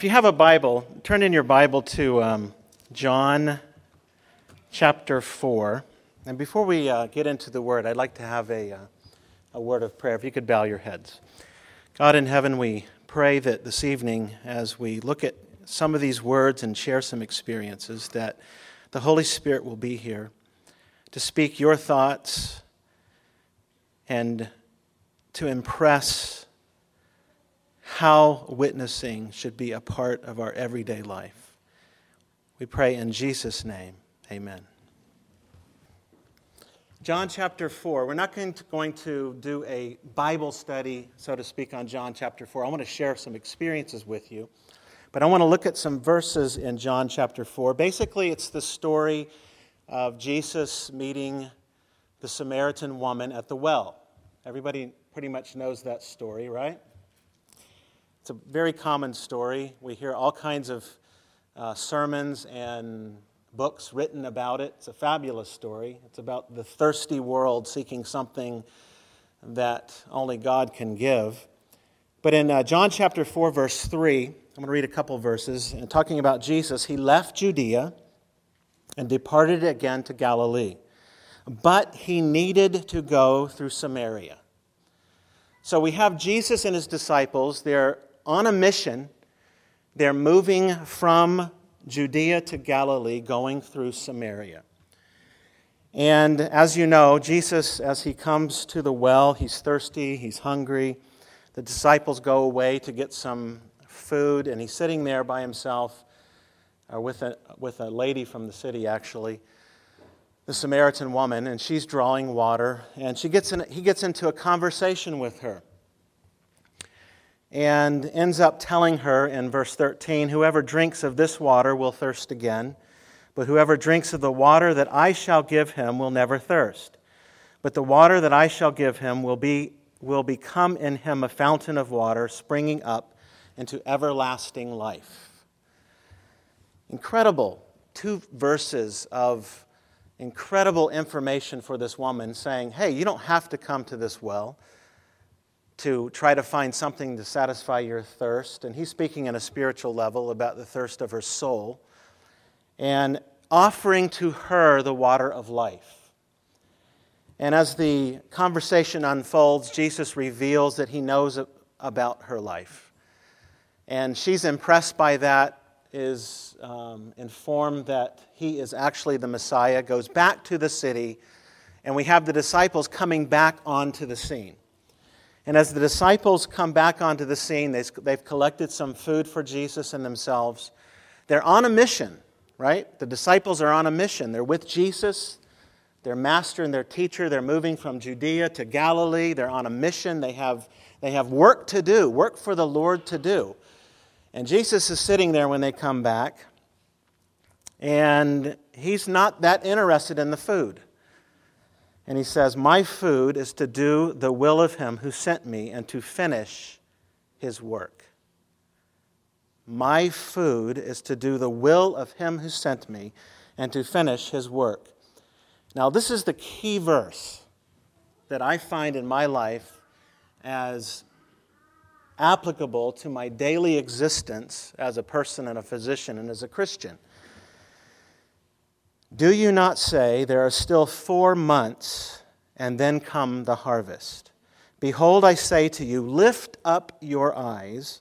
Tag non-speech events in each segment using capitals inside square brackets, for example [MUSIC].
If you have a Bible, turn in your Bible to um, John chapter 4. And before we uh, get into the word, I'd like to have a, uh, a word of prayer. If you could bow your heads. God in heaven, we pray that this evening, as we look at some of these words and share some experiences, that the Holy Spirit will be here to speak your thoughts and to impress how witnessing should be a part of our everyday life. We pray in Jesus' name. Amen. John chapter 4. We're not going to, going to do a Bible study, so to speak, on John chapter 4. I want to share some experiences with you. But I want to look at some verses in John chapter 4. Basically, it's the story of Jesus meeting the Samaritan woman at the well. Everybody pretty much knows that story, right? It's a very common story. We hear all kinds of uh, sermons and books written about it. It's a fabulous story. It's about the thirsty world seeking something that only God can give. But in uh, John chapter 4, verse 3, I'm going to read a couple verses, and talking about Jesus, he left Judea and departed again to Galilee. But he needed to go through Samaria. So we have Jesus and his disciples. They're on a mission. They're moving from Judea to Galilee, going through Samaria. And as you know, Jesus, as he comes to the well, he's thirsty, he's hungry. The disciples go away to get some food, and he's sitting there by himself, or uh, with a, with a lady from the city, actually, the Samaritan woman, and she's drawing water. And she gets in, he gets into a conversation with her and ends up telling her in verse 13 Whoever drinks of this water will thirst again, but whoever drinks of the water that I shall give him will never thirst. But the water that I shall give him will, be, will become in him a fountain of water springing up into everlasting life. Incredible. Two verses of incredible information for this woman saying, Hey, you don't have to come to this well to try to find something to satisfy your thirst. And he's speaking on a spiritual level about the thirst of her soul and offering to her the water of life. And as the conversation unfolds, Jesus reveals that he knows about her life. And she's impressed by that, is um, informed that he is actually the Messiah, goes back to the city, and we have the disciples coming back onto the scene. And as the disciples come back onto the scene, they've collected some food for Jesus and themselves. They're on a mission, right? The disciples are on a mission. They're with Jesus, their master and their teacher. They're moving from Judea to Galilee. They're on a mission. They have, they have work to do, work for the Lord to do. And Jesus is sitting there when they come back, and he's not that interested in the food. And he says, My food is to do the will of him who sent me and to finish his work. My food is to do the will of him who sent me and to finish his work. Now, this is the key verse that I find in my life as applicable to my daily existence as a person and a physician and as a Christian. Do you not say, There are still four months, and then come the harvest? Behold, I say to you, lift up your eyes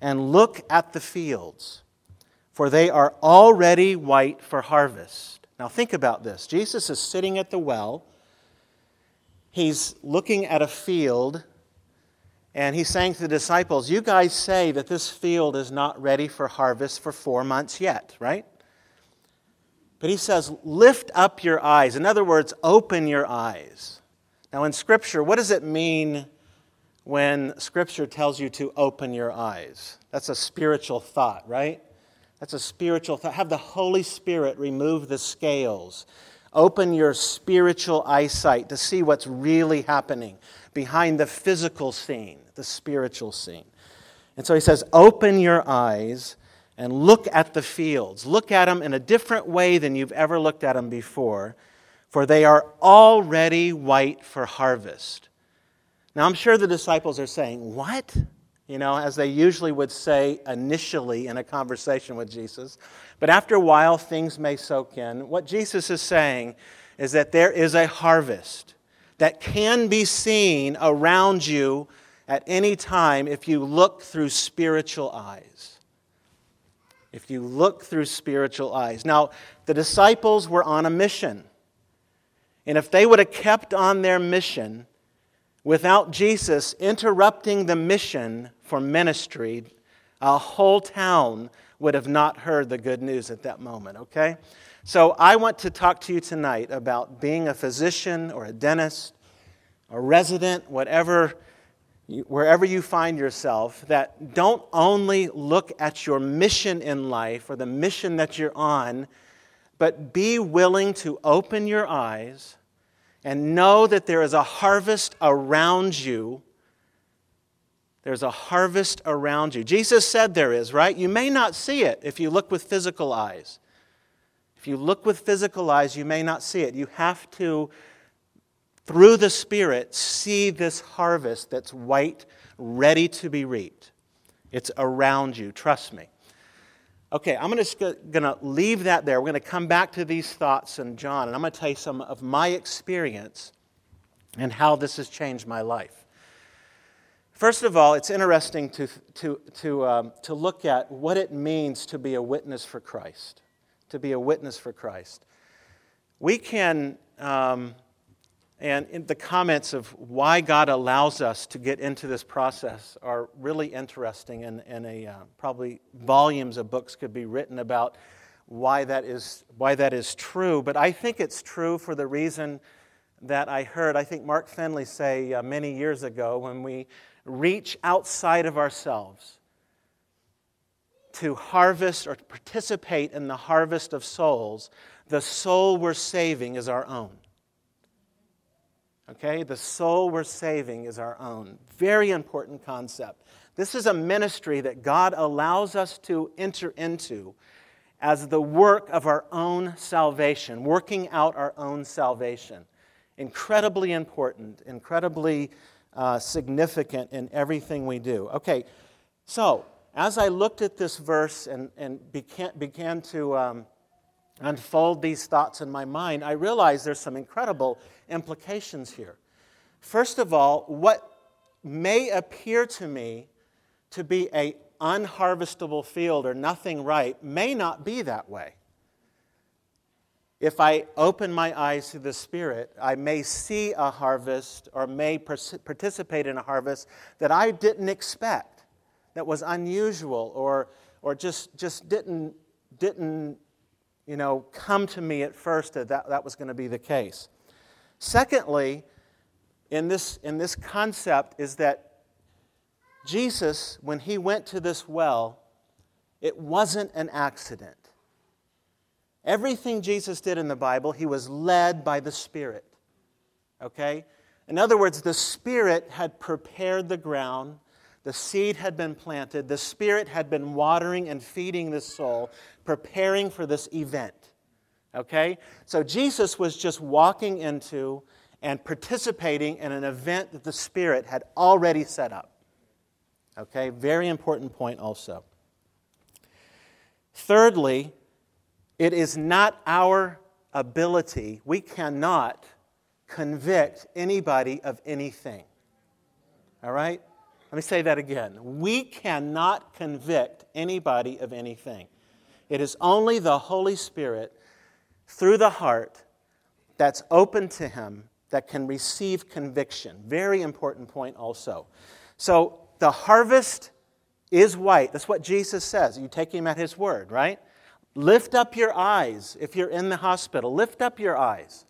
and look at the fields, for they are already white for harvest. Now, think about this. Jesus is sitting at the well, he's looking at a field, and he's saying to the disciples, You guys say that this field is not ready for harvest for four months yet, right? But he says, lift up your eyes. In other words, open your eyes. Now, in Scripture, what does it mean when Scripture tells you to open your eyes? That's a spiritual thought, right? That's a spiritual thought. Have the Holy Spirit remove the scales. Open your spiritual eyesight to see what's really happening behind the physical scene, the spiritual scene. And so he says, Open your eyes and look at the fields. Look at them in a different way than you've ever looked at them before, for they are already white for harvest. Now, I'm sure the disciples are saying, What? you know, as they usually would say initially in a conversation with Jesus. But after a while, things may soak in. What Jesus is saying is that there is a harvest that can be seen around you at any time if you look through spiritual eyes. If you look through spiritual eyes. Now, the disciples were on a mission. And if they would have kept on their mission without Jesus interrupting the mission for ministry, a whole town would have not heard the good news at that moment, okay? So I want to talk to you tonight about being a physician or a dentist, a resident, whatever wherever you find yourself, that don't only look at your mission in life or the mission that you're on, but be willing to open your eyes and know that there is a harvest around you. There's a harvest around you. Jesus said there is, right? You may not see it if you look with physical eyes. If you look with physical eyes, you may not see it. You have to through the Spirit, see this harvest that's white, ready to be reaped. It's around you, trust me. Okay, I'm just going to leave that there. We're going to come back to these thoughts in John, and I'm going to tell you some of my experience and how this has changed my life. First of all, it's interesting to, to, to, um, to look at what it means to be a witness for Christ. To be a witness for Christ. We can. Um, and the comments of why God allows us to get into this process are really interesting, and, and a, uh, probably volumes of books could be written about why that, is, why that is true. But I think it's true for the reason that I heard, I think Mark Finley say uh, many years ago when we reach outside of ourselves to harvest or to participate in the harvest of souls, the soul we're saving is our own. Okay? The soul we're saving is our own. Very important concept. This is a ministry that God allows us to enter into as the work of our own salvation, working out our own salvation. Incredibly important, incredibly uh, significant in everything we do. Okay, so as I looked at this verse and, and began, began to um, unfold these thoughts in my mind, I realize there's some incredible implications here. First of all, what may appear to me to be a unharvestable field or nothing ripe may not be that way. If I open my eyes to the Spirit, I may see a harvest or may participate in a harvest that I didn't expect, that was unusual or, or just, just didn't, didn't you know, come to me at first that that, was going to be the case. Secondly, in this, in this concept is that Jesus, when he went to this well, it wasn't an accident. Everything Jesus did in the Bible, he was led by the Spirit. Okay? In other words, the Spirit had prepared the ground, the seed had been planted, the Spirit had been watering and feeding the soul, preparing for this event. Okay? So Jesus was just walking into and participating in an event that the Spirit had already set up. Okay? Very important point also. Thirdly, it is not our ability, we cannot convict anybody of anything. All right? Let me say that again. We cannot convict anybody of anything. It is only the Holy Spirit through the heart that's open to Him that can receive conviction. Very important point also. So the harvest is white. That's what Jesus says. You take Him at His word, right? Lift up your eyes if you're in the hospital. Lift up your eyes.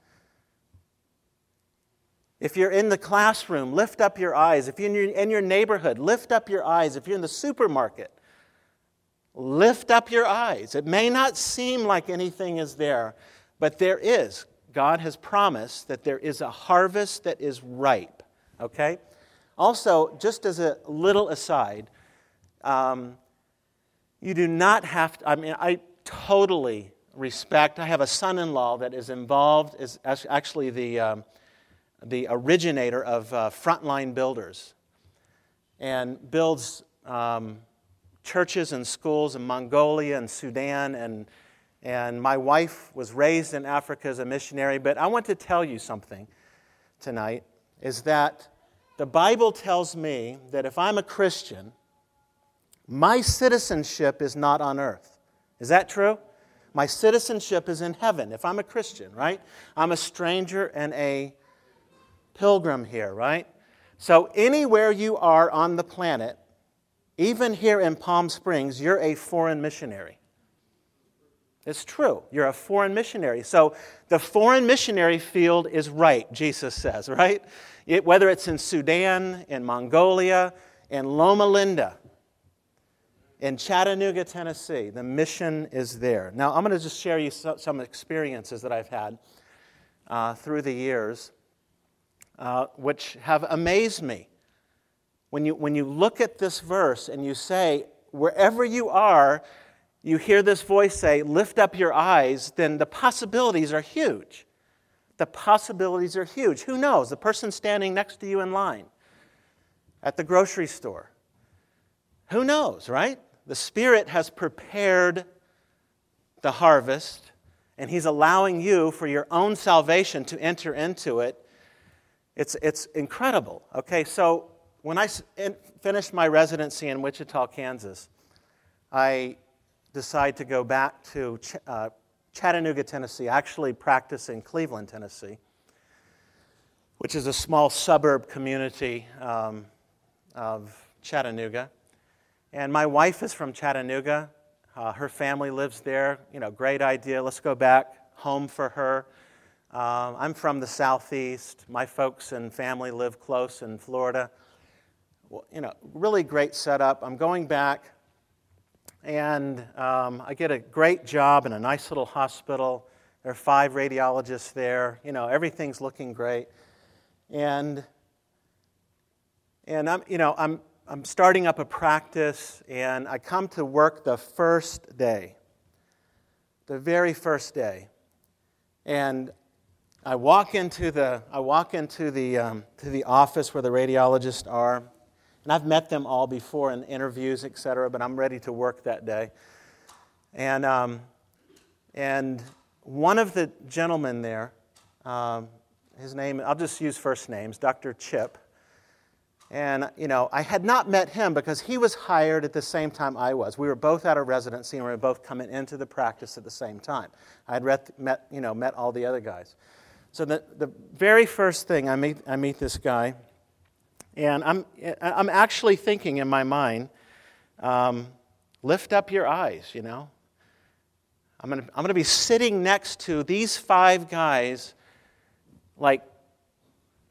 If you're in the classroom, lift up your eyes. If you're in your, neighborhood, lift up your eyes. If you're in the supermarket, lift up your eyes. It may not seem like anything is there, but there is. God has promised that there is a harvest that is ripe. Okay? Also, just as a little aside, um, you do not have to, I mean, I totally respect. I have a son in law that is involved, is actually the, um, the originator of uh, Frontline Builders and builds um, churches and schools in Mongolia and Sudan, and, and my wife was raised in Africa as a missionary. But I want to tell you something tonight is that the Bible tells me that if I'm a Christian, my citizenship is not on earth. Is that true? My citizenship is in heaven if I'm a Christian, right? I'm a stranger and a pilgrim here, right? So, anywhere you are on the planet, even here in Palm Springs, you're a foreign missionary. It's true. You're a foreign missionary. So, the foreign missionary field is right, Jesus says, right? It, whether it's in Sudan, in Mongolia, in Loma Linda, in Chattanooga, Tennessee. The mission is there. Now, I'm going to just share you some experiences that I've had uh, through the years, uh, which have amazed me. When you, when you look at this verse and you say, wherever you are, you hear this voice say, Lift up your eyes, then the possibilities are huge. The possibilities are huge. Who knows? The person standing next to you in line at the grocery store. Who knows, right? The Spirit has prepared the harvest, and He's allowing you for your own salvation to enter into it. It's, it's incredible. Okay, so when I finished my residency in Wichita, Kansas, I decided to go back to Ch- uh, Chattanooga, Tennessee, actually practice in Cleveland, Tennessee, which is a small suburb community um, of Chattanooga. And my wife is from Chattanooga. Uh, her family lives there. You know, great idea. Let's go back home for her. Uh, I'm from the southeast. My folks and family live close in Florida. Well, you know, really great setup. I'm going back, and um, I get a great job in a nice little hospital. There are five radiologists there. You know, everything's looking great, and and I'm you know I'm I'm starting up a practice, and I come to work the first day, the very first day, and I walk into the I walk into the um, to the office where the radiologists are, and I've met them all before in interviews, et cetera. But I'm ready to work that day, and um, and one of the gentlemen there, um, his name I'll just use first names, Dr. Chip. And, you know, I had not met him because he was hired at the same time I was. We were both out of residency and we were both coming into the practice at the same time. I had met, you know, met all the other guys. So the, the very first thing I meet, I meet this guy, and I'm, I'm actually thinking in my mind, um, lift up your eyes, you know. I'm going to I'm to be sitting next to these five guys like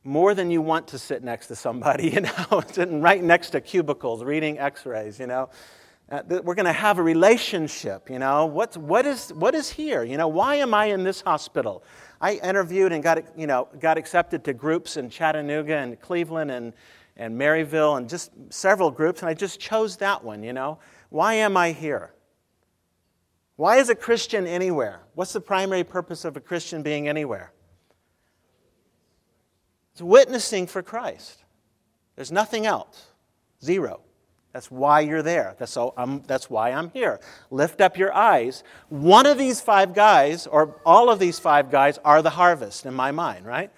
more than you want to sit next to somebody, [LAUGHS] you know, sitting right next to cubicles, reading x rays, you know. Uh, we're going to have a relationship, you know. What's, what, is, what is here? You know, why am I in this hospital? I interviewed and got, you know, got accepted to groups in Chattanooga and Cleveland and, and Maryville and just several groups, and I just chose that one, you know. Why am I here? Why is a Christian anywhere? What's the primary purpose of a Christian being anywhere? It's witnessing for Christ. There's nothing else. Zero. That's why you're there. That's, so I'm, that's why I'm here. Lift up your eyes. One of these five guys, or all of these five guys, are the harvest in my mind, right?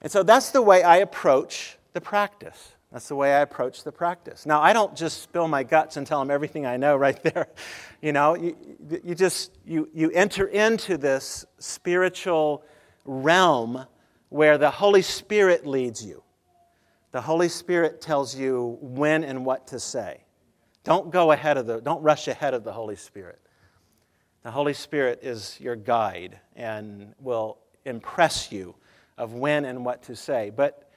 And so that's the way I approach the practice. That's the way I approach the practice. Now, I don't just spill my guts and tell them everything I know [LAUGHS] right there. You know, you, you just, you, you enter into this spiritual realm where the Holy Spirit leads you. The Holy Spirit tells you when and what to say. Don't go ahead of the, don't rush ahead of the Holy Spirit. The Holy Spirit is your guide and will impress you of when and what to say. But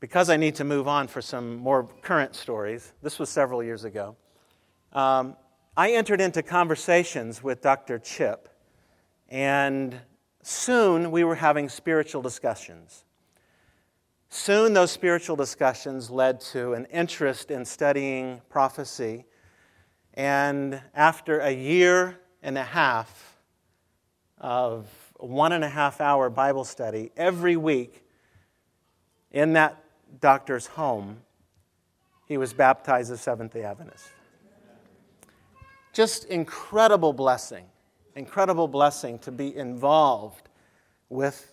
because I need to move on for some more current stories, this was several years ago, um, I entered into conversations with Dr. Chip, and soon we were having spiritual discussions. Soon those spiritual discussions led to an interest in studying prophecy. And after a year and a half of one and a half hour Bible study every week in that doctor's home, he was baptized as Seventh day Adventist. Just incredible blessing, incredible blessing to be involved with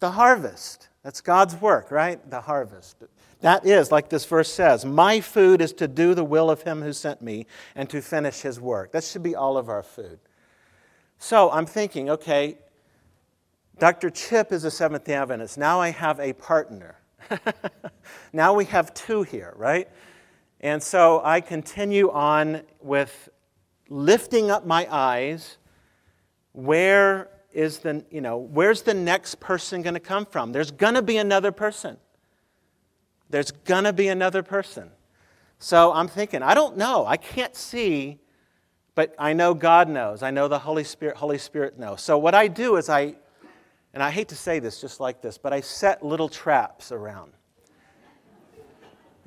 the harvest. That's God's work, right? The harvest. That is, like this verse says, my food is to do the will of him who sent me and to finish his work. That should be all of our food. So I'm thinking, okay, Dr. Chip is a Seventh day Adventist. Now I have a partner. [LAUGHS] now we have two here, right? And so I continue on with lifting up my eyes. Where is the, you know, where's the next person going to come from? There's going to be another person. There's going to be another person. So I'm thinking, I don't know. I can't see, but I know God knows. I know the Holy Spirit, Holy Spirit knows. So what I do is I, and I hate to say this just like this, but I set little traps around.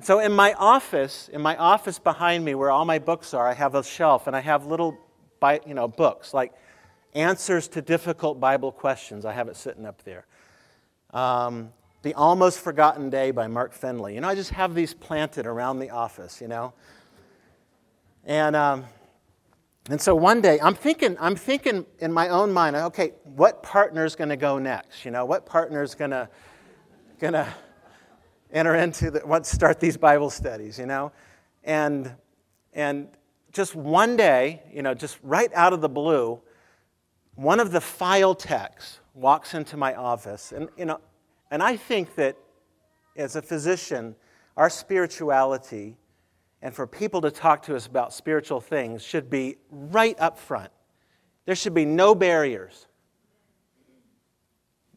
So in my office, in my office behind me where all my books are, I have a shelf and I have little you know, books like answers to difficult Bible questions. I have it sitting up there. Um, the Almost Forgotten Day by Mark Finley. You know, I just have these planted around the office, you know. And, um, and so one day, I'm thinking, I'm thinking in my own mind, okay, what partner's going to go next? You know, what partner's going to going to enter into the, what start these Bible studies, you know? And, and just one day, you know, just right out of the blue, one of the file techs walks into my office. And, you know, and I think that as a physician, our spirituality and for people to talk to us about spiritual things should be right up front. There should be no barriers.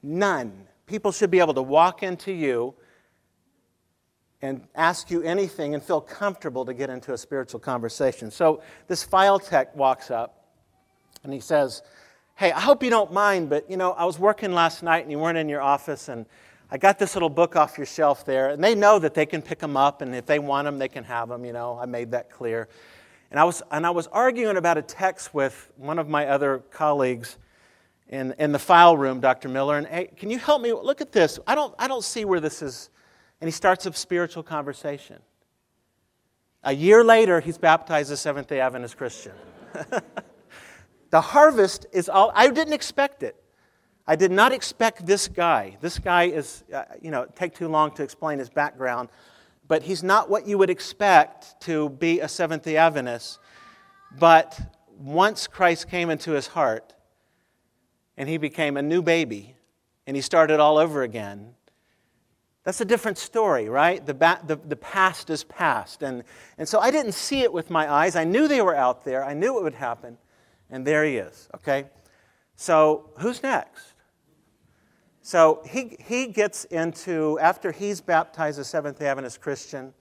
None. People should be able to walk into you and ask you anything and feel comfortable to get into a spiritual conversation. So this file tech walks up and he says, Hey, I hope you don't mind, but you know, I was working last night and you weren't in your office, and I got this little book off your shelf there. And they know that they can pick them up, and if they want them, they can have them, you know. I made that clear. And I was, and I was arguing about a text with one of my other colleagues in, in the file room, Dr. Miller, and hey, can you help me? Look at this. I don't, I don't see where this is. And he starts a spiritual conversation. A year later, he's baptized a Seventh day Adventist Christian. [LAUGHS] The harvest is all, I didn't expect it. I did not expect this guy. This guy is, uh, you know, take too long to explain his background, but he's not what you would expect to be a Seventh day Adventist. But once Christ came into his heart and he became a new baby and he started all over again, that's a different story, right? The, ba- the, the past is past. And, and so I didn't see it with my eyes. I knew they were out there, I knew it would happen. And there he is, okay? So who's next? So he, he gets into, after he's baptized a Seventh day Adventist Christian,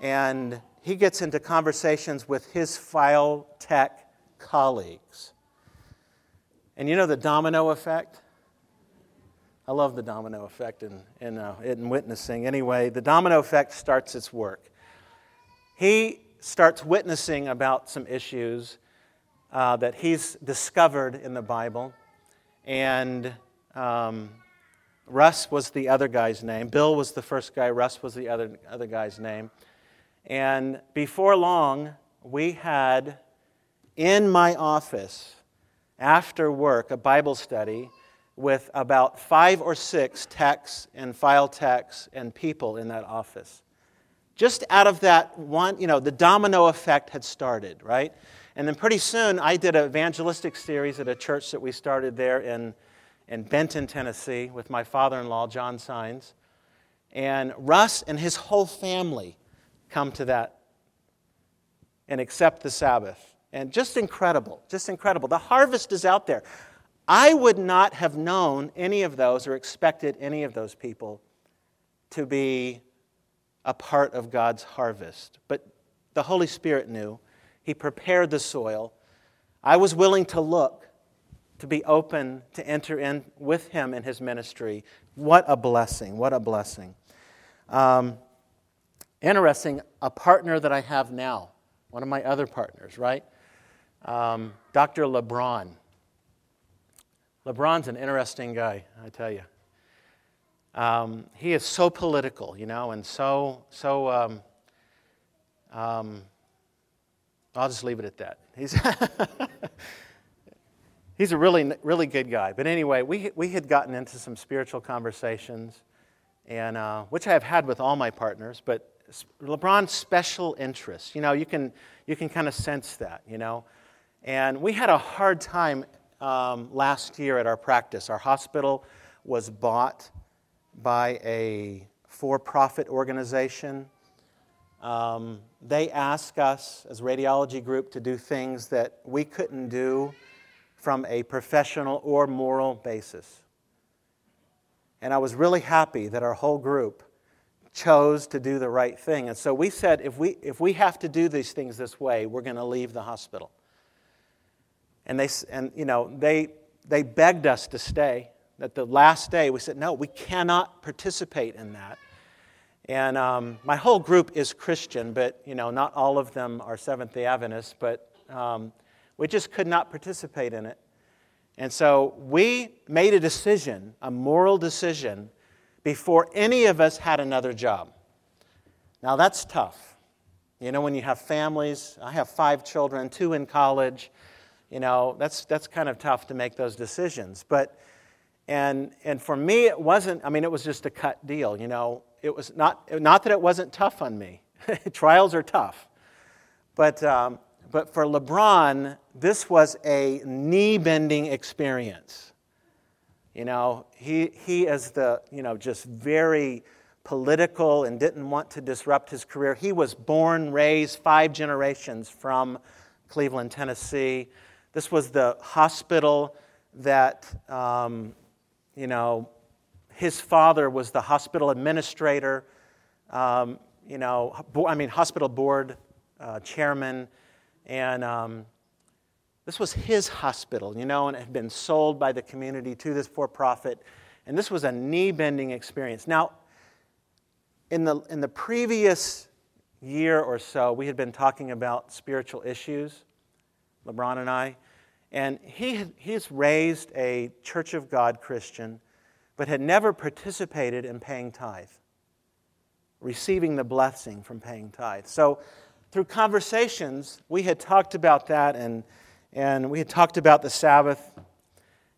and he gets into conversations with his file tech colleagues. And you know the domino effect? I love the domino effect in, in, uh, in witnessing. Anyway, the domino effect starts its work. He starts witnessing about some issues, uh, that he's discovered in the Bible. And um, Russ was the other guy's name. Bill was the first guy, Russ was the other, other guy's name. And before long, we had in my office, after work, a Bible study with about five or six techs and file techs and people in that office. Just out of that one, you know, the domino effect had started, right? And then pretty soon, I did an evangelistic series at a church that we started there in, in Benton, Tennessee, with my father in law, John Sines. And Russ and his whole family come to that and accept the Sabbath. And just incredible, just incredible. The harvest is out there. I would not have known any of those or expected any of those people to be a part of God's harvest. But the Holy Spirit knew. He prepared the soil. I was willing to look, to be open, to enter in with him in his ministry. What a blessing! What a blessing. Um, interesting, a partner that I have now, one of my other partners, right? Um, Dr. LeBron. LeBron's an interesting guy, I tell you. Um, he is so political, you know, and so, so um, Um, I'll just leave it at that. He's, [LAUGHS] he's a really, really good guy. But anyway, we, we had gotten into some spiritual conversations, and, uh, which I have had with all my partners, but LeBron's special interests, you know, you can, you can kind of sense that, you know. And we had a hard time um, last year at our practice. Our hospital was bought by a for profit organization. Um, they asked us as radiology group to do things that we couldn't do from a professional or moral basis. And I was really happy that our whole group chose to do the right thing. And so we said if we, if we have to do these things this way, we're going to leave the hospital. And, they, and you know, they, they begged us to stay. That the last day, we said, no, we cannot participate in that. And um, my whole group is Christian, but you know, not all of them are Seventh day Adventists, but um, we just could not participate in it. And so we made a decision, a moral decision, before any of us had another job. Now that's tough. You know, when you have families, I have five children, two in college, you know, that's, that's kind of tough to make those decisions. But, and, and for me, it wasn't, I mean, it was just a cut deal, you know. It was not, not that it wasn't tough on me. [LAUGHS] Trials are tough. But, um, but for LeBron, this was a knee bending experience. You know, he, he is the, you know, just very political and didn't want to disrupt his career. He was born, raised five generations from Cleveland, Tennessee. This was the hospital that, um, you know, his father was the hospital administrator, um, you know, I mean, hospital board uh, chairman. And um, this was his hospital, you know, and it had been sold by the community to this for profit. And this was a knee bending experience. Now, in the, in the previous year or so, we had been talking about spiritual issues. LeBron and I. And he, he's raised a Church of God Christian, but had never participated in paying tithe, receiving the blessing from paying tithe. So, through conversations, we had talked about that, and, and we had talked about the Sabbath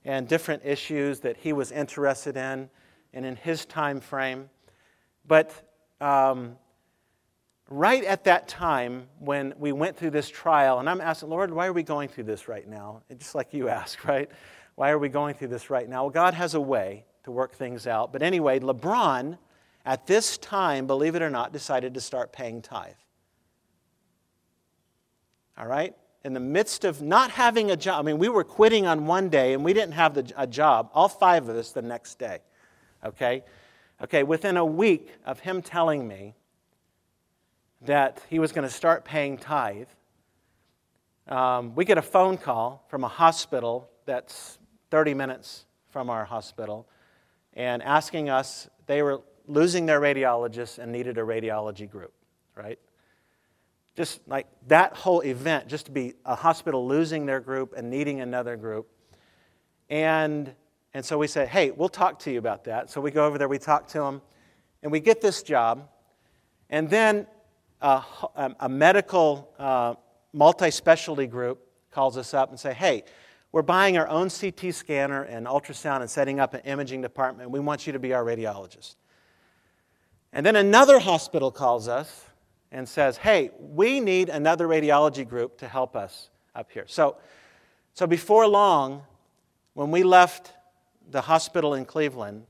and different issues that he was interested in and in his time frame. But um, right at that time when we went through this trial, and I'm asking, Lord, why are we going through this right now? And just like you ask, [LAUGHS] right? Why are we going through this right now? Well, God has a way to work things out. But anyway, LeBron, at this time, believe it or not, decided to start paying tithe. All right? In the midst of not having a job, I mean, we were quitting on one day and we didn't have the, a job, all five of us the next day. Okay? Okay, within a week of him telling me, that he was going to start paying tithe. Um, we get a phone call from a hospital that's 30 minutes from our hospital and asking us, they were losing their radiologists and needed a radiology group, right? Just like that whole event, just to be a hospital losing their group and needing another group. And, and so we say, hey, we'll talk to you about that. So we go over there, we talk to them, and we get this job. And then a, a medical uh, multi specialty group calls us up and say, hey, we're buying our own CT scanner and ultrasound and setting up an imaging department. We want you to be our radiologist. And then another hospital calls us and says, hey, we need another radiology group to help us up here. So, so before long, when we left the hospital in Cleveland,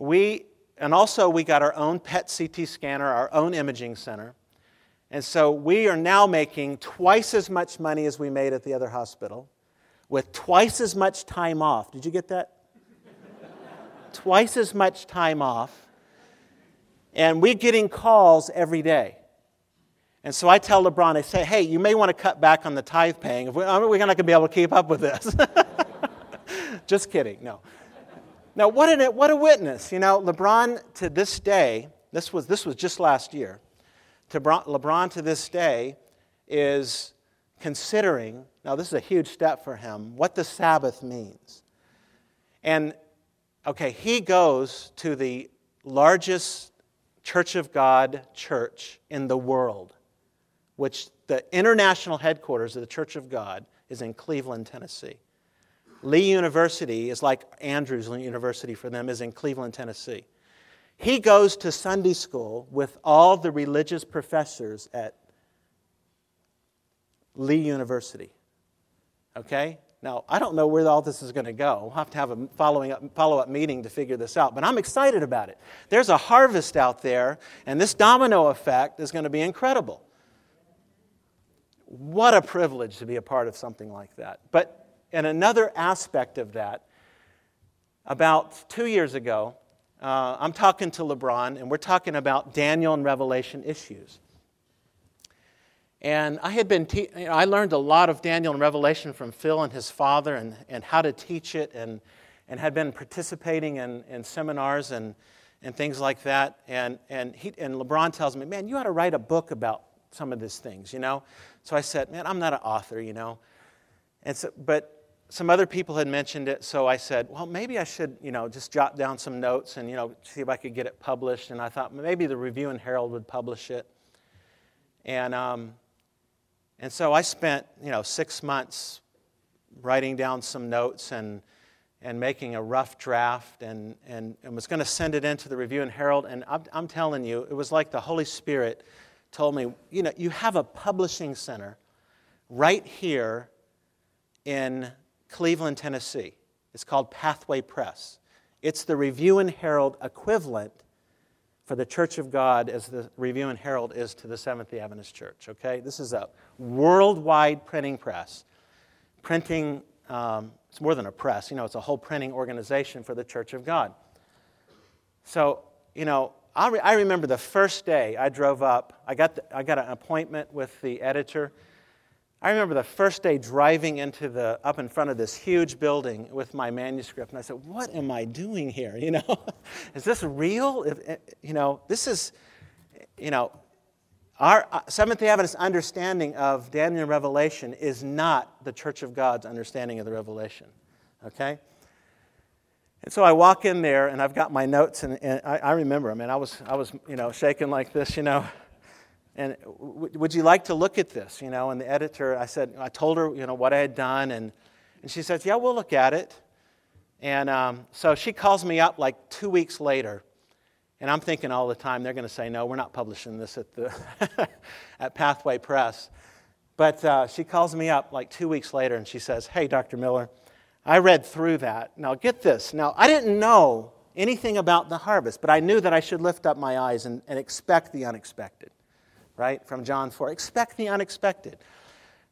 we and also, we got our own PET CT scanner, our own imaging center. And so we are now making twice as much money as we made at the other hospital with twice as much time off. Did you get that? [LAUGHS] twice as much time off. And we're getting calls every day. And so I tell LeBron, I say, hey, you may want to cut back on the tithe paying. We're not going to be able to keep up with this. [LAUGHS] Just kidding. No. Now, what, a what a witness. You know, LeBron to this day, this was, this was just last year, to LeBron to this day is considering, now this is a huge step for him, what the Sabbath means. And, okay, he goes to the largest Church of God church in the world, which the international headquarters of the Church of God is in Cleveland, Tennessee. Lee University is like Andrews University for them, is in Cleveland, Tennessee. He goes to Sunday school with all the religious professors at Lee University. Okay? Now, I don't know where all this is going to go. We'll have to have a following up, follow-up meeting to figure this out, but I'm excited about it. There's a harvest out there, and this domino effect is going to be incredible. What a privilege to be a part of something like that. But in another aspect of that, about two years ago, uh, I'm talking to LeBron, and we're talking about Daniel and Revelation issues. And I had been, te- you know, I learned a lot of Daniel and Revelation from Phil and his father and, and how to teach it and, and had been participating in, in seminars and, and things like that. And, and, he, and LeBron tells me, man, you ought to write a book about some of these things, you know? So I said, man, I'm not an author, you know? And so, but some other people had mentioned it, so I said, well, maybe I should, you know, just jot down some notes and, you know, see if I could get it published. And I thought maybe the Review and Herald would publish it. And, um, and so I spent, you know, six months writing down some notes and, and making a rough draft and, and, and was going to send it into the Review and Herald. And I'm, I'm telling you, it was like the Holy Spirit told me, you know, you have a publishing center right here in Cleveland, Tennessee. It's called Pathway Press. It's the Review and Herald equivalent for the Church of God as the Review and Herald is to the Seventh day Adventist Church. Okay? This is a worldwide printing press. Printing, um, it's more than a press, you know, it's a whole printing organization for the Church of God. So, you know, I, re- I remember the first day I drove up, I got, the, I got an appointment with the editor I remember the first day driving into the up in front of this huge building with my manuscript, and I said, "What am I doing here? [LAUGHS] You know, is this real? If, eh, you know, this is, you know, our uh, Seventh Day Adventist understanding of Daniel and Revelation is not the Church of God's understanding of the Revelation. Okay." And so I walk in there, and I've got my notes, and, and I, I remember. I mean, I was, I was, you know, shaking like this, you know and would you like to look at this? You know, and the editor, I said, I told her, you know, what I had done, and, and she says, yeah, we'll look at it. And um, so she calls me up like two weeks later, and I'm thinking all the time they're going to say, no, we're not publishing this at the [LAUGHS] at Pathway Press. But uh, she calls me up like two weeks later, and she says, hey, Dr. Miller, I read through that. Now get this. Now I didn't know anything about the harvest, but I knew that I should lift up my eyes and, and expect the unexpected right? From John 4. Expect the unexpected.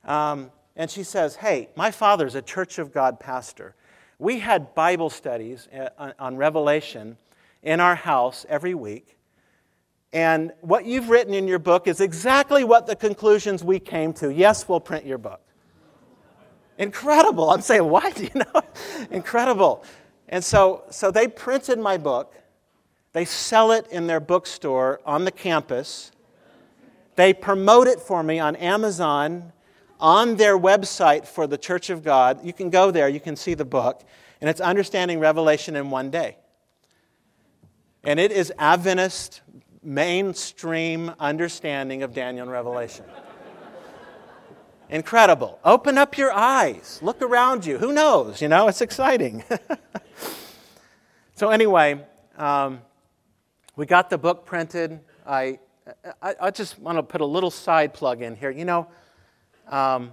Um, and she says, Hey, my father's a Church of God pastor. We had Bible studies uh, on Revelation in our house every week. And what you've written in your book is exactly what the conclusions we came to. Yes, we'll print your book. Incredible. I'm saying, [LAUGHS] what? You know, [LAUGHS] incredible. And so, so they printed my book. They sell it in their bookstore on the campus. They promote it for me on Amazon, on their website for the Church of God. You can go there, you can see the book, and it's Understanding Revelation in One Day. And it is Adventist mainstream understanding of Daniel and Revelation. [LAUGHS] Incredible. Open up your eyes. Look around you. Who knows? You know, it's exciting. [LAUGHS] so, anyway, um, we got the book printed. I I, I just want to put a little side plug in here. You know, um,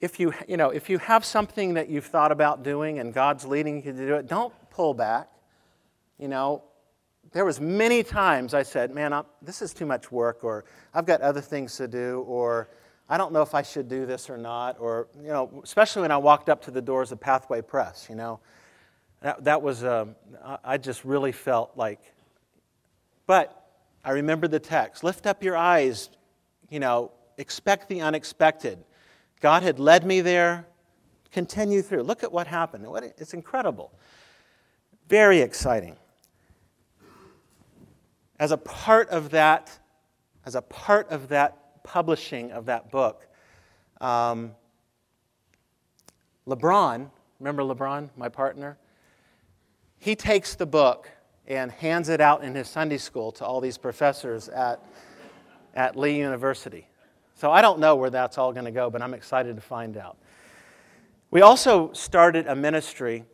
if you, you know, if you have something that you've thought about doing and God's leading you to do it, don't pull back. You know, there was many times I said, "Man, I'm, this is too much work," or "I've got other things to do," or "I don't know if I should do this or not," or you know, especially when I walked up to the doors of Pathway Press. You know, that, that was um, I just really felt like but I remember the text lift up your eyes, you know, expect the unexpected. God had led me there, continue through. Look at what happened. It's incredible. Very exciting. As a part of that, as a part of that publishing of that book, um, LeBron, remember LeBron, my partner? He takes the book and hands it out in his Sunday school to all these professors at, at Lee University. So I don't know where that's all going to go, but I'm excited to find out. We also started a ministry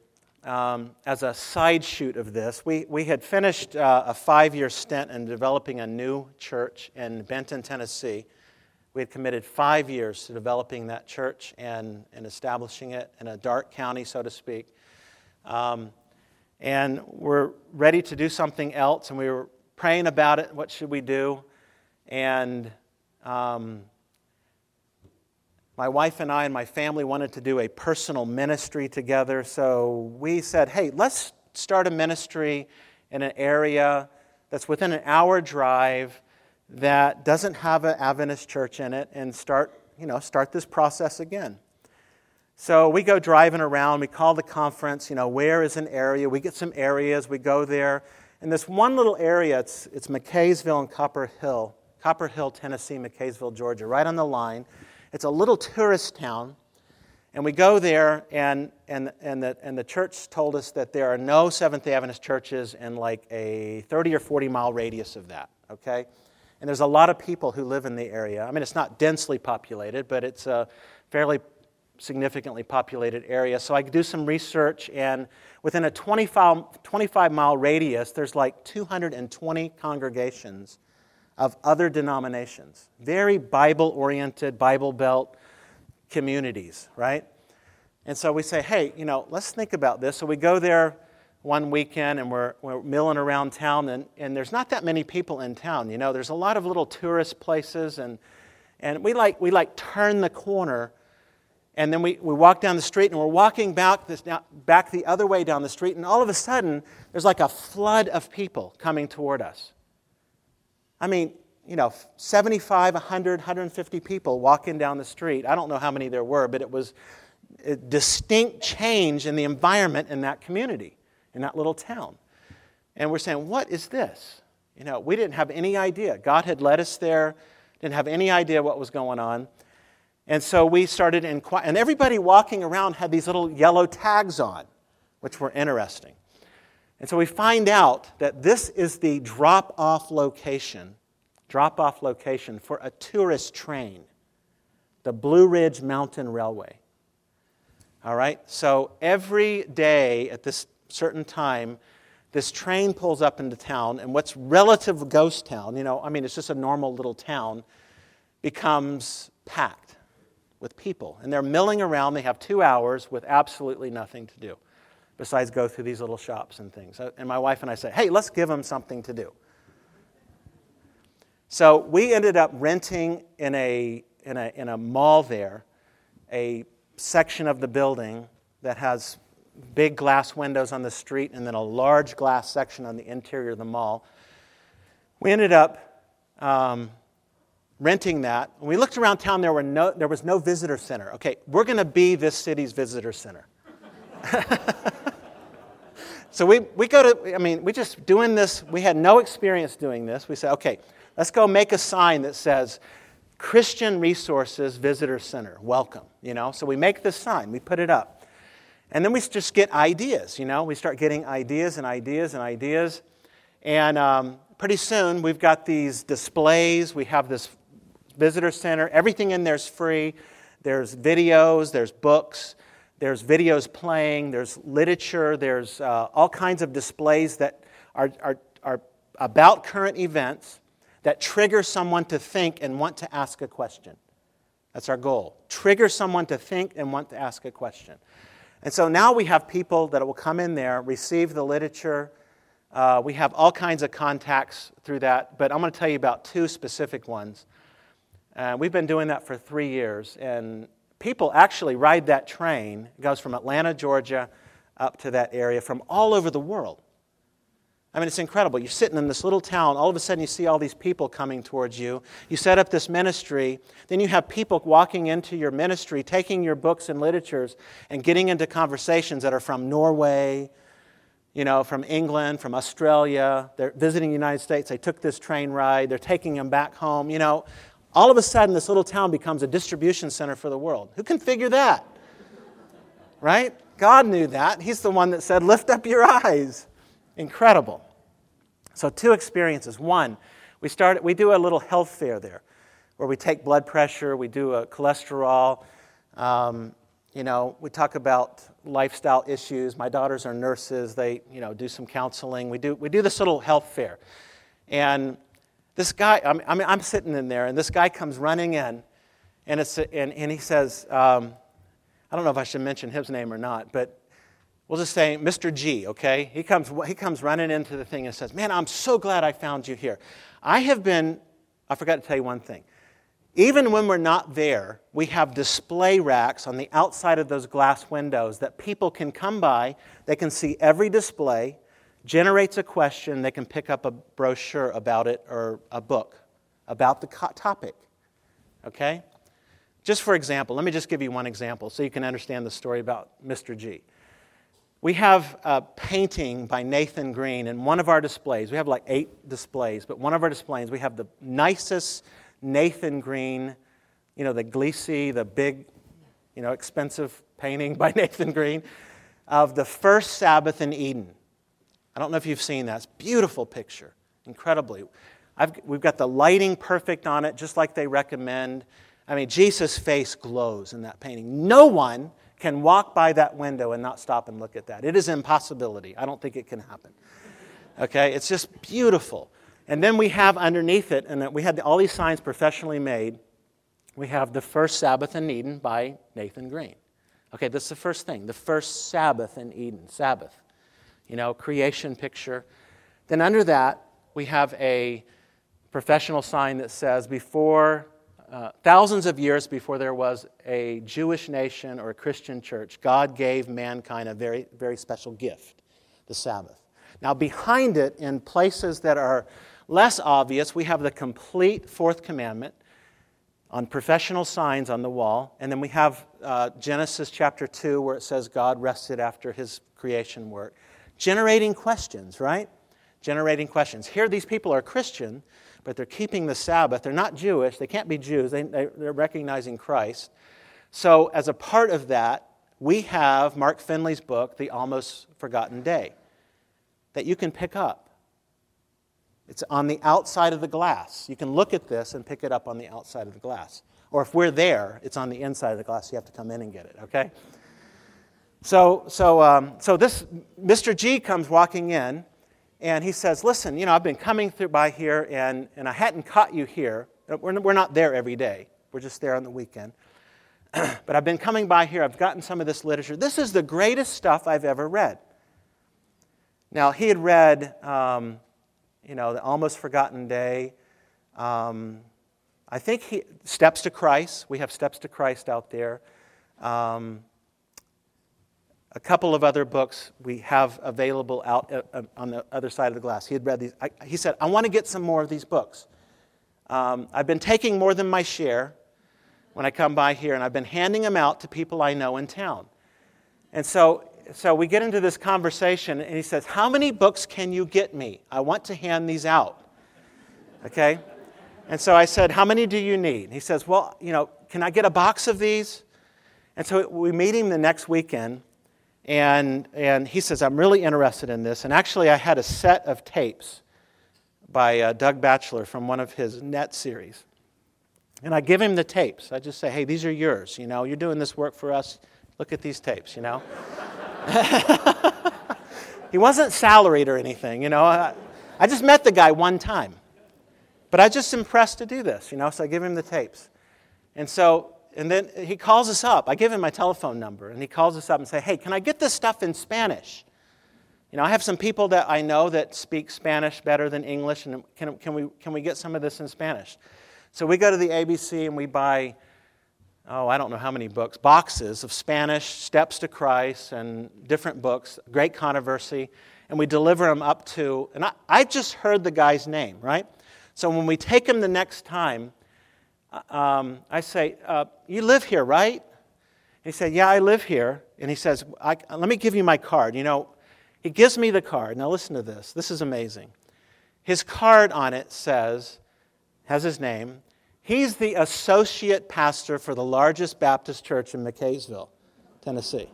um, as a side shoot of this. We, we had finished uh, a five year stint in developing a new church in Benton, Tennessee. We had committed five years to developing that church and, and establishing it in a dark county, so to speak. Um, and we're ready to do something else, and we were praying about it. What should we do? And um, my wife and I and my family wanted to do a personal ministry together, so we said, hey, let's start a ministry in an area that's within an hour drive that doesn't have an Adventist church in it and start, you know, start this process again. So we go driving around, we call the conference, you know, where is an area? We get some areas, we go there. And this one little area, it's, it's McCaysville and Copper Hill, Copper Hill, Tennessee, McCaysville, Georgia, right on the line. It's a little tourist town. And we go there, and, and, and, the, and the church told us that there are no Seventh day Adventist churches in like a 30 or 40 mile radius of that, okay? And there's a lot of people who live in the area. I mean, it's not densely populated, but it's a fairly significantly populated area. So I do some research, and within a 25, 25 mile radius, there's like 220 congregations of other denominations. Very Bible oriented, Bible belt communities, right? And so we say, hey, you know, let's think about this. So we go there one weekend and we're, we're milling around town, and, and there's not that many people in town. You know, there's a lot of little tourist places, and, and we, like, we like turn the corner and then we, we walk down the street and we're walking back, this, back the other way down the street, and all of a sudden, there's like a flood of people coming toward us. I mean, you know, 75, 100, 150 people walking down the street. I don't know how many there were, but it was a distinct change in the environment in that community, in that little town. And we're saying, what is this? You know, we didn't have any idea. God had led us there, didn't have any idea what was going on. And so we started inquiring, and everybody walking around had these little yellow tags on, which were interesting. And so we find out that this is the drop off location, drop off location for a tourist train, the Blue Ridge Mountain Railway. All right, so every day at this certain time, this train pulls up into town, and what's relative ghost town, you know, I mean, it's just a normal little town, becomes packed with people. And they're milling around. They have two hours with absolutely nothing to do besides go through these little shops and things. And my wife and I said, hey, let's give them something to do. So we ended up renting in a, in a, in a mall there a section of the building that has big glass windows on the street and then a large glass section on the interior of the mall. We ended up um, renting that. When we looked around town, there, were no, there was no visitor center. Okay, we're going to be this city's visitor center. [LAUGHS] so we, we go to, I mean, we just doing this, we had no experience doing this. We said, okay, let's go make a sign that says, Christian Resources Visitor Center, welcome, you know? So we make this sign, we put it up. And then we just get ideas, you know? We start getting ideas and ideas and ideas. And um, pretty soon we've got these displays, we have this visitor center. Everything in there is free. There's videos, there's books, there's videos playing, there's literature, there's uh, all kinds of displays that are, are, are about current events that trigger someone to think and want to ask a question. That's our goal. Trigger someone to think and want to ask a question. And so now we have people that will come in there, receive the literature. Uh, we have all kinds of contacts through that, but I'm going to tell you about two specific ones. Uh, we've been doing that for three years, and people actually ride that train. It goes from Atlanta, Georgia, up to that area from all over the world. I mean, it's incredible. You're sitting in this little town, all of a sudden you see all these people coming towards you. You set up this ministry, then you have people walking into your ministry, taking your books and literatures, and getting into conversations that are from Norway, you know, from England, from Australia. They're visiting the United States. They took this train ride. They're taking them back home. You know, all of a sudden, this little town becomes a distribution center for the world. Who can figure that? Right? God knew that. He's the one that said, Lift up your eyes. Incredible. So, two experiences. One, we, start, we do a little health fair there where we take blood pressure, we do a cholesterol. Um, you know, we talk about lifestyle issues. My daughters are nurses. They, you know, do some counseling. We do, we do this little health fair. And this guy, I mean, I'm sitting in there, and this guy comes running in, and, it's, and, and he says, um, I don't know if I should mention his name or not, but we'll just say Mr. G, okay? He comes, he comes running into the thing and says, Man, I'm so glad I found you here. I have been, I forgot to tell you one thing. Even when we're not there, we have display racks on the outside of those glass windows that people can come by, they can see every display, generates a question, they can pick up a brochure about it or a book about the topic. Okay? Just for example, let me just give you one example so you can understand the story about Mr. G. We have a painting by Nathan Greene in one of our displays. We have like eight displays, but one of our displays, we have the nicest Nathan Greene, you know, the giclée, the big, you know, expensive painting [LAUGHS] by Nathan Greene of the first Sabbath in Eden. I don't know if you've seen that. It's a beautiful picture, incredibly. I've, we've got the lighting perfect on it, just like they recommend. I mean, Jesus' face glows in that painting. No one can walk by that window and not stop and look at that. It is impossibility. I don't think it can happen. Okay? It's just beautiful. And then we have underneath it, and we had all these signs professionally made. We have the first Sabbath in Eden by Nathan Greene. Okay, this is the first thing. The first Sabbath in Eden. Sabbath. You know, creation picture. Then under that, we have a professional sign that says, before, uh, thousands of years before there was a Jewish nation or a Christian church, God gave mankind a very, very special gift, the Sabbath. Now, behind it, in places that are Less obvious, we have the complete fourth commandment on professional signs on the wall. And then we have uh, Genesis chapter 2, where it says God rested after his creation work. Generating questions, right? Generating questions. Here, these people are Christian, but they're keeping the Sabbath. They're not Jewish. They can't be Jews. They, they're recognizing Christ. So, as a part of that, we have Mark Finley's book, The Almost Forgotten Day, that you can pick up. It's on the outside of the glass. You can look at this and pick it up on the outside of the glass. Or if we're there, it's on the inside of the glass. You have to come in and get it, okay? So, so, um, so this Mr. G comes walking in and he says, Listen, you know, I've been coming through by here and, and I hadn't caught you here. We're, we're not there every day, we're just there on the weekend. [CLEARS THROAT] but I've been coming by here. I've gotten some of this literature. This is the greatest stuff I've ever read. Now, he had read um, you know, the almost forgotten day. Um, I think he, Steps to Christ. We have Steps to Christ out there. Um, a couple of other books we have available out uh, uh, on the other side of the glass. He had read these. I, he said, I want to get some more of these books. Um, I've been taking more than my share when I come by here, and I've been handing them out to people I know in town. And so so we get into this conversation, and he says, How many books can you get me? I want to hand these out. Okay? And so I said, How many do you need? He says, Well, you know, can I get a box of these? And so we meet him the next weekend, and, and he says, I'm really interested in this. And actually, I had a set of tapes by uh, Doug Batchelor from one of his net series. And I give him the tapes. I just say, Hey, these are yours. You know, you're doing this work for us. Look at these tapes, you know? [LAUGHS] he wasn't salaried or anything, you know. I, I just met the guy one time. But I just impressed to do this, you know, so I give him the tapes. And so, and then he calls us up. I give him my telephone number, and he calls us up and say, hey, can I get this stuff in Spanish? You know, I have some people that I know that speak Spanish better than English, and can, can, we, can we get some of this in Spanish? So we go to the ABC and we buy oh, I don't know how many books, boxes of Spanish, Steps to Christ, and different books, great controversy, and we deliver them up to, and I, I just heard the guy's name, right? So when we take him the next time, um, I say, uh, You live here, right? he said, Yeah, I live here. And he says, Let me give you my card. You know, he gives me the card. Now listen to this. This is amazing. His card on it says, has his name, He's the associate pastor for the largest Baptist church in McCaysville, Tennessee.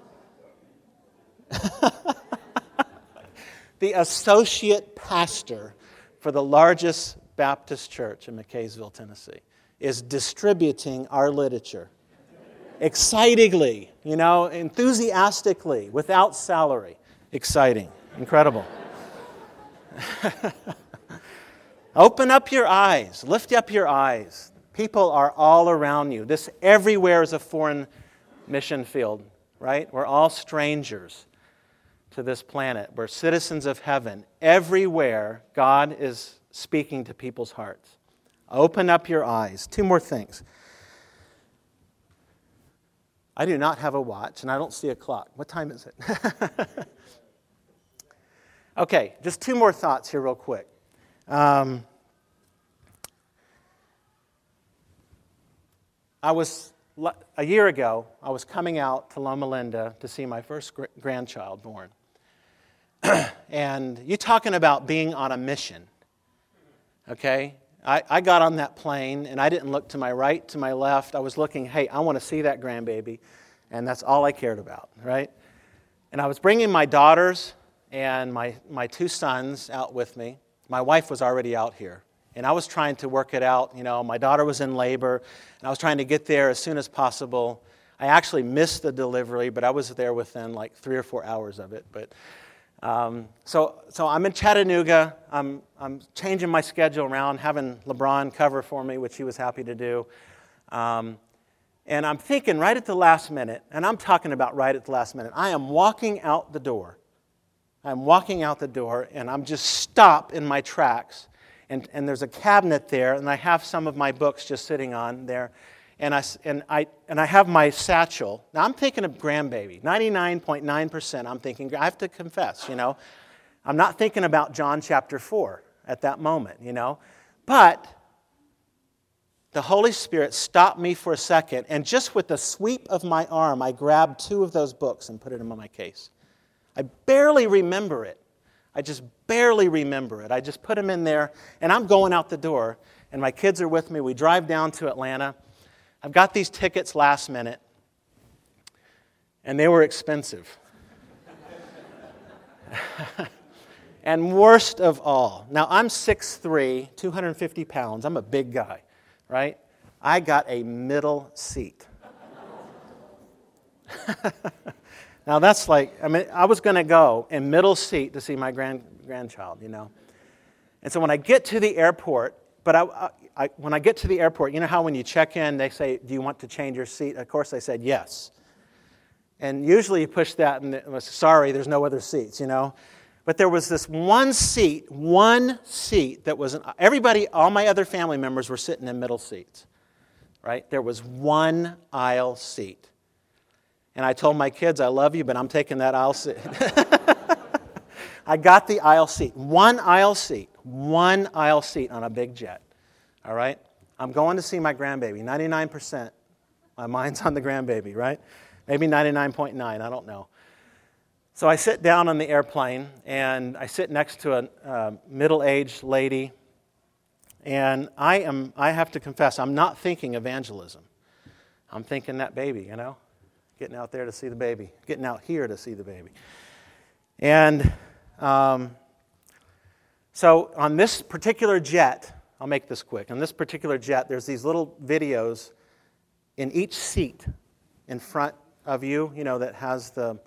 [LAUGHS] the associate pastor for the largest Baptist church in McCaysville, Tennessee, is distributing our literature excitingly, you know, enthusiastically, without salary. Exciting, incredible. [LAUGHS] Open up your eyes, lift up your eyes. People are all around you. This everywhere is a foreign mission field, right? We're all strangers to this planet. We're citizens of heaven. Everywhere, God is speaking to people's hearts. Open up your eyes. Two more things. I do not have a watch and I don't see a clock. What time is it? [LAUGHS] okay, just two more thoughts here, real quick. Um, I was, a year ago, I was coming out to Loma Linda to see my first grandchild born. [CLEARS THROAT] and you talking about being on a mission, okay? I, I got on that plane and I didn't look to my right, to my left. I was looking, hey, I want to see that grandbaby. And that's all I cared about, right? And I was bringing my daughters and my, my two sons out with me. My wife was already out here. And I was trying to work it out. You know, my daughter was in labor, and I was trying to get there as soon as possible. I actually missed the delivery, but I was there within like three or four hours of it. But um, so, so I'm in Chattanooga. I'm, I'm changing my schedule around, having LeBron cover for me, which he was happy to do. Um, and I'm thinking right at the last minute, and I'm talking about right at the last minute, I am walking out the door. I'm walking out the door, and I'm just stop in my tracks and, and there's a cabinet there, and I have some of my books just sitting on there. And I, and, I, and I have my satchel. Now, I'm thinking of grandbaby. 99.9%, I'm thinking, I have to confess, you know, I'm not thinking about John chapter 4 at that moment, you know. But the Holy Spirit stopped me for a second, and just with the sweep of my arm, I grabbed two of those books and put them in my case. I barely remember it. I just barely remember it. I just put them in there, and I'm going out the door, and my kids are with me. We drive down to Atlanta. I've got these tickets last minute, and they were expensive. [LAUGHS] and worst of all, now I'm 6'3, 250 pounds. I'm a big guy, right? I got a middle seat. [LAUGHS] Now that's like, I mean, I was going to go in middle seat to see my grand, grandchild, you know. And so when I get to the airport, but I, I, when I get to the airport, you know how when you check in, they say, Do you want to change your seat? Of course, I said yes. And usually you push that and it was, Sorry, there's no other seats, you know. But there was this one seat, one seat that was, an, everybody, all my other family members were sitting in middle seats, right? There was one aisle seat. And I told my kids, I love you, but I'm taking that aisle seat. [LAUGHS] I got the aisle seat. One aisle seat. One aisle seat on a big jet. All right? I'm going to see my grandbaby. 99%. My mind's on the grandbaby, right? Maybe 99.9. I don't know. So I sit down on the airplane and I sit next to a middle aged lady. And I, am, I have to confess, I'm not thinking evangelism. I'm thinking that baby, you know? getting out there to see the baby, getting out here to see the baby. And um, so on this particular jet, I'll make this quick. On this particular jet, there's these little videos in each seat in front of you, you know, that has the,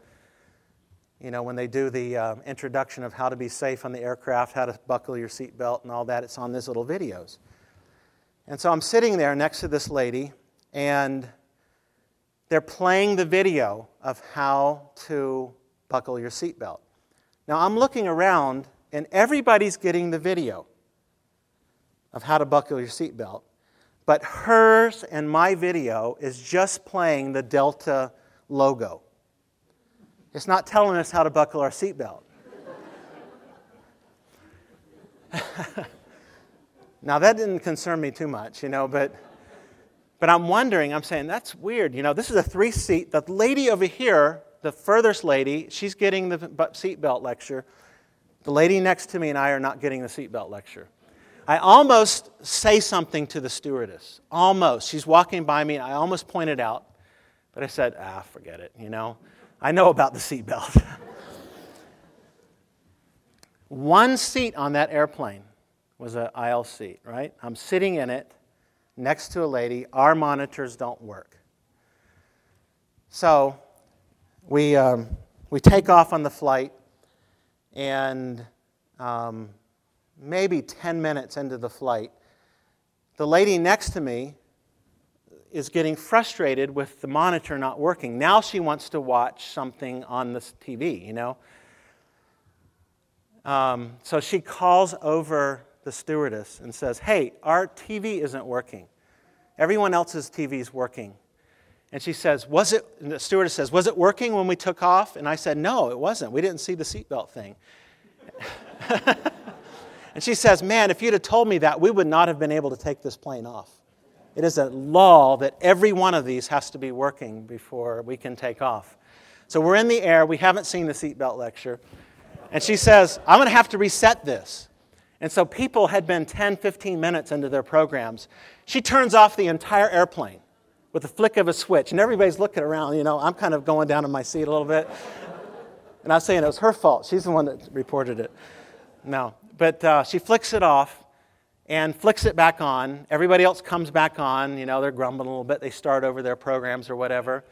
you know, when they do the uh, introduction of how to be safe on the aircraft, how to buckle your seatbelt and all that, it's on these little videos. And so I'm sitting there next to this lady, and they're playing the video of how to buckle your seatbelt. Now, I'm looking around, and everybody's getting the video of how to buckle your seatbelt. But hers and my video is just playing the Delta logo. It's not telling us how to buckle our seatbelt. [LAUGHS] now, that didn't concern me too much, you know, but but I'm wondering, I'm saying, that's weird. You know, this is a three seat. The lady over here, the furthest lady, she's getting the seatbelt lecture. The lady next to me and I are not getting the seatbelt lecture. I almost say something to the stewardess. Almost. She's walking by me and I almost pointed out, but I said, ah, forget it, you know. I know about the seatbelt. [LAUGHS] One seat on that airplane was an aisle seat, right? I'm sitting in it next to a lady. Our monitors don't work. So we, um, we take off on the flight, and um, maybe 10 minutes into the flight, the lady next to me is getting frustrated with the monitor not working. Now she wants to watch something on the TV, you know? Um, so she calls over the stewardess and says, Hey, our TV isn't working. Everyone else's TV is working. And she says, Was it, the stewardess says, Was it working when we took off? And I said, No, it wasn't. We didn't see the seatbelt thing. [LAUGHS] and she says, Man, if you'd have told me that, we would not have been able to take this plane off. It is a law that every one of these has to be working before we can take off. So we're in the air. We haven't seen the seatbelt lecture. And she says, I'm going to have to reset this. And so people had been 10, 15 minutes into their programs. She turns off the entire airplane with a flick of a switch. And everybody's looking around, you know, I'm kind of going down in my seat a little bit. And I was saying it was her fault. She's the one that reported it. No. But uh, she flicks it off and flicks it back on. Everybody else comes back on. You know, they're grumbling a little bit. They start over their programs or whatever.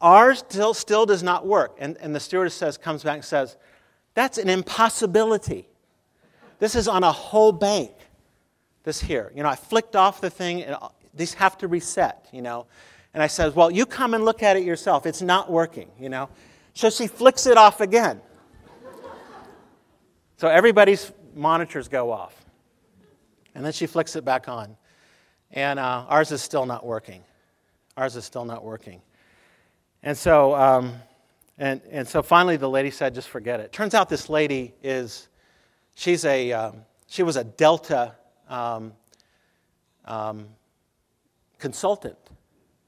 Ours still, still does not work. And, and the stewardess says, comes back and says, That's an impossibility. This is on a whole bank. This here. You know, I flicked off the thing, and these have to reset, you know. And I says, Well, you come and look at it yourself. It's not working, you know. So she flicks it off again. so everybody's monitors go off. And then she flicks it back on. And uh, ours is still not working. Ours is still not working. And so, um, and, and so finally the lady said, just forget it. Turns out this lady is, she's a, um, she was a Delta um, um consultant.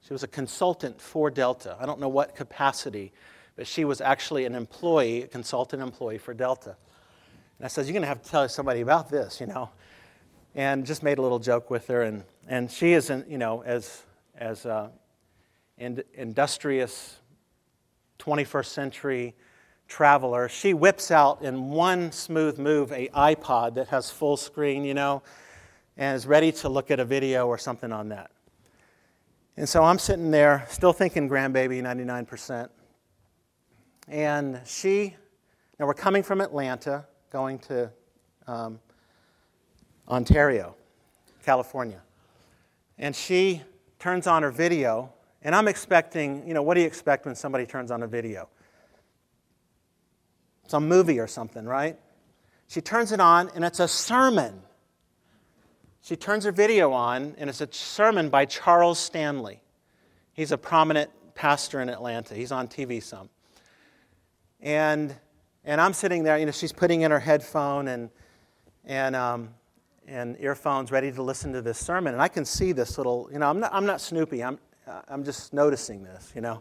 She was a consultant for Delta. I don't know what capacity, but she was actually an employee, a consultant employee for Delta. And I said, You're going to have to tell somebody about this, you know. And just made a little joke with her. And, and she is, you know, as, as uh, in, industrious 21st century traveler, she whips out in one smooth move a iPod that has full screen, you know, and is ready to look at a video or something on that. And so I'm sitting there, still thinking grandbaby 99%. And she, now we're coming from Atlanta, going to um, Ontario, California. And she turns on her video, and I'm expecting, you know, what do you expect when somebody turns on a video? Some movie or something, right? She turns it on, and it's a sermon she turns her video on, and it's a sermon by Charles Stanley. He's a prominent pastor in Atlanta. He's on TV some. And, and I'm sitting there, you know, she's putting in her headphone and, and, um, and earphones ready to listen to this sermon. And I can see this little, you know, I'm not, I'm not Snoopy, I'm, I'm just noticing this, you know.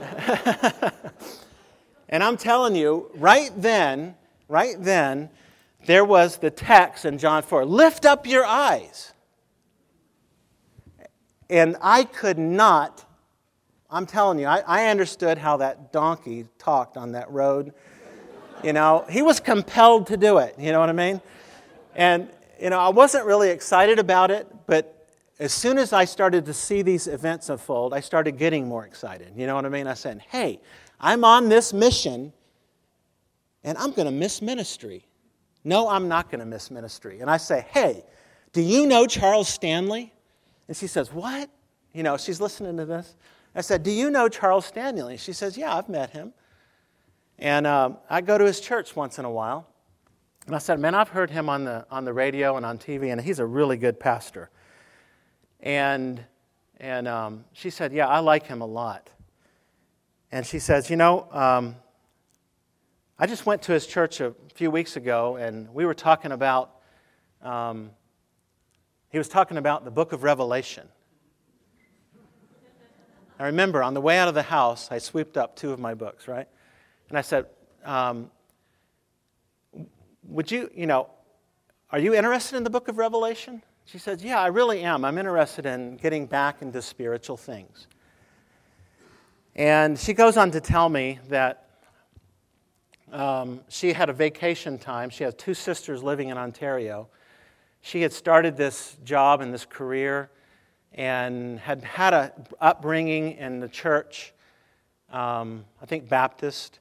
[LAUGHS] and I'm telling you, right then, right then, there was the text in John 4 lift up your eyes. And I could not, I'm telling you, I, I understood how that donkey talked on that road. You know, he was compelled to do it. You know what I mean? And, you know, I wasn't really excited about it, but as soon as I started to see these events unfold, I started getting more excited. You know what I mean? I said, hey, I'm on this mission and I'm going to miss ministry. No, I'm not going to miss ministry. And I say, Hey, do you know Charles Stanley? And she says, What? You know, she's listening to this. I said, Do you know Charles Stanley? And she says, Yeah, I've met him. And um, I go to his church once in a while. And I said, Man, I've heard him on the, on the radio and on TV, and he's a really good pastor. And, and um, she said, Yeah, I like him a lot. And she says, You know, um, I just went to his church a few weeks ago, and we were talking about, um, he was talking about the book of Revelation. I remember on the way out of the house, I swept up two of my books, right? And I said, um, Would you, you know, are you interested in the book of Revelation? She says, Yeah, I really am. I'm interested in getting back into spiritual things. And she goes on to tell me that um, she had a vacation time. She has two sisters living in Ontario. she had started this job and this career and had had a upbringing in the church, um, I think Baptist,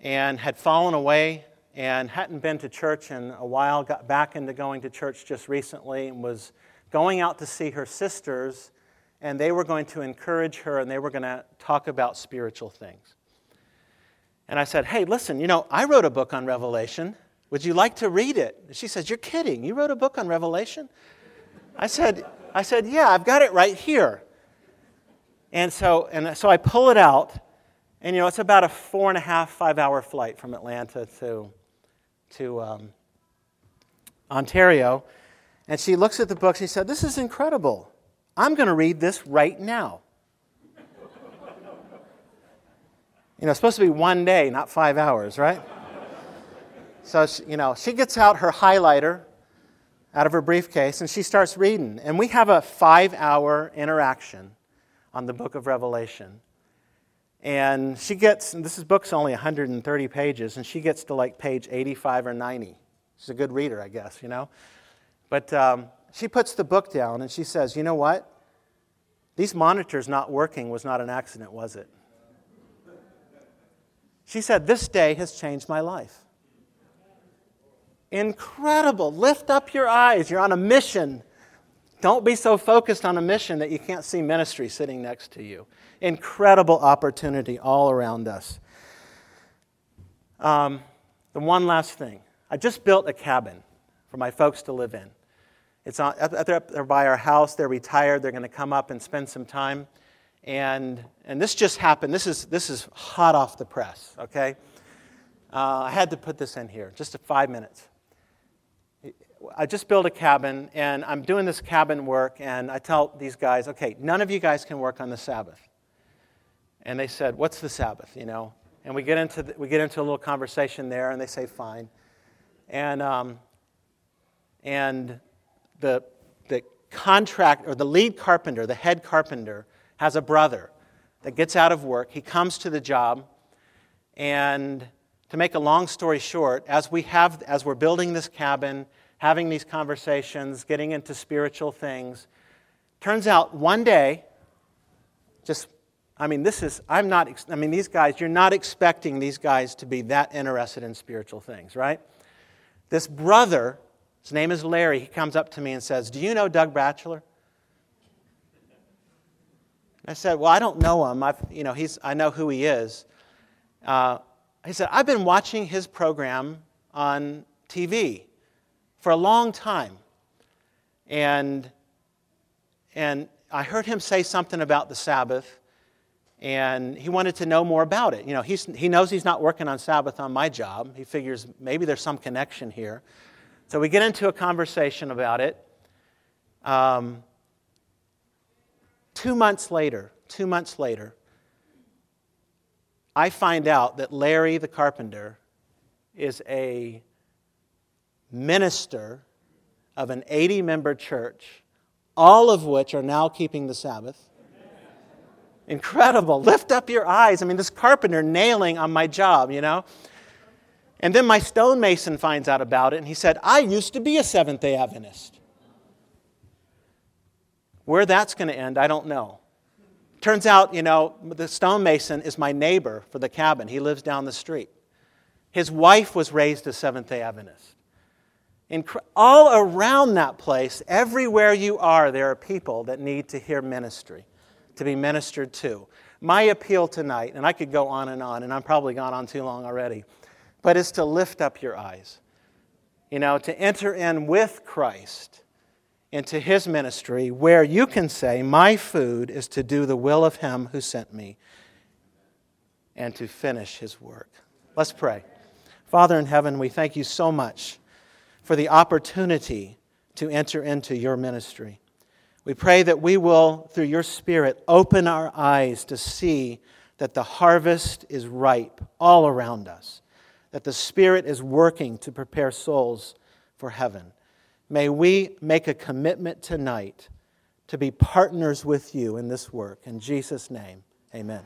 and had fallen away and hadn't been to church in a while, got back into going to church just recently, and was going out to see her sisters, and they were going to encourage her and they were going to talk about spiritual things. And I said, Hey, listen, you know, I wrote a book on Revelation. Would you like to read it? She says, You're kidding. You wrote a book on Revelation? I said, I said, Yeah, I've got it right here. And so, and so I pull it out, and you know, it's about a four and a half, five hour flight from Atlanta to, to um, Ontario. And she looks at the book, she said, This is incredible. I'm going to read this right now. you know, it's supposed to be one day, not five hours, right? So, she, you know, she gets out her highlighter out of her briefcase and she starts reading. And we have a five hour interaction on the book of Revelation. And she gets, and this is book's only 130 pages, and she gets to like page 85 or 90. She's a good reader, I guess, you know. But um, she puts the book down and she says, You know what? These monitors not working was not an accident, was it? She said, This day has changed my life. Incredible. Lift up your eyes. You're on a mission. Don't be so focused on a mission that you can't see ministry sitting next to you. Incredible opportunity all around us. Um, the one last thing I just built a cabin for my folks to live in. It's on, they're by our house. They're retired. They're going to come up and spend some time. And, and this just happened. This is, this is hot off the press, okay? Uh, I had to put this in here, just five minutes. I just built a cabin, and I'm doing this cabin work, and I tell these guys, okay, none of you guys can work on the Sabbath. And they said, what's the Sabbath, you know? And we get into, the, we get into a little conversation there, and they say, fine. And, um, and the, the contract, or the lead carpenter, the head carpenter, has a brother that gets out of work. He comes to the job, and to make a long story short, as, we have, as we're building this cabin, having these conversations, getting into spiritual things. Turns out one day, just, I mean, this is, I'm not, I mean, these guys, you're not expecting these guys to be that interested in spiritual things, right? This brother, his name is Larry, he comes up to me and says, Do you know Doug Batchelor? I said, Well, I don't know him. I've, you know, he's, I know who he is. Uh, he said, I've been watching his program on TV for a long time. And, and I heard him say something about the Sabbath, and he wanted to know more about it. You know, he's, he knows he's not working on Sabbath on my job. He figures maybe there's some connection here. So we get into a conversation about it. Um, two months later, two months later, I find out that Larry the carpenter is a minister of an 80 member church, all of which are now keeping the Sabbath. Incredible. Lift up your eyes. I mean, this carpenter nailing on my job, you know? And then my stonemason finds out about it and he said, I used to be a Seventh day Adventist. Where that's going to end, I don't know. Turns out, you know, the stonemason is my neighbor for the cabin. He lives down the street. His wife was raised a Seventh day Adventist. All around that place, everywhere you are, there are people that need to hear ministry, to be ministered to. My appeal tonight, and I could go on and on, and I'm probably gone on too long already, but is to lift up your eyes. You know, to enter in with Christ into his ministry where you can say, My food is to do the will of him who sent me and to finish his work. Let's pray. Father in heaven, we thank you so much for the opportunity to enter into your ministry. We pray that we will, through your Spirit, open our eyes to see that the harvest is ripe all around us, that the Spirit is working to prepare souls for heaven. May we make a commitment tonight to be partners with you in this work. In Jesus' name, amen.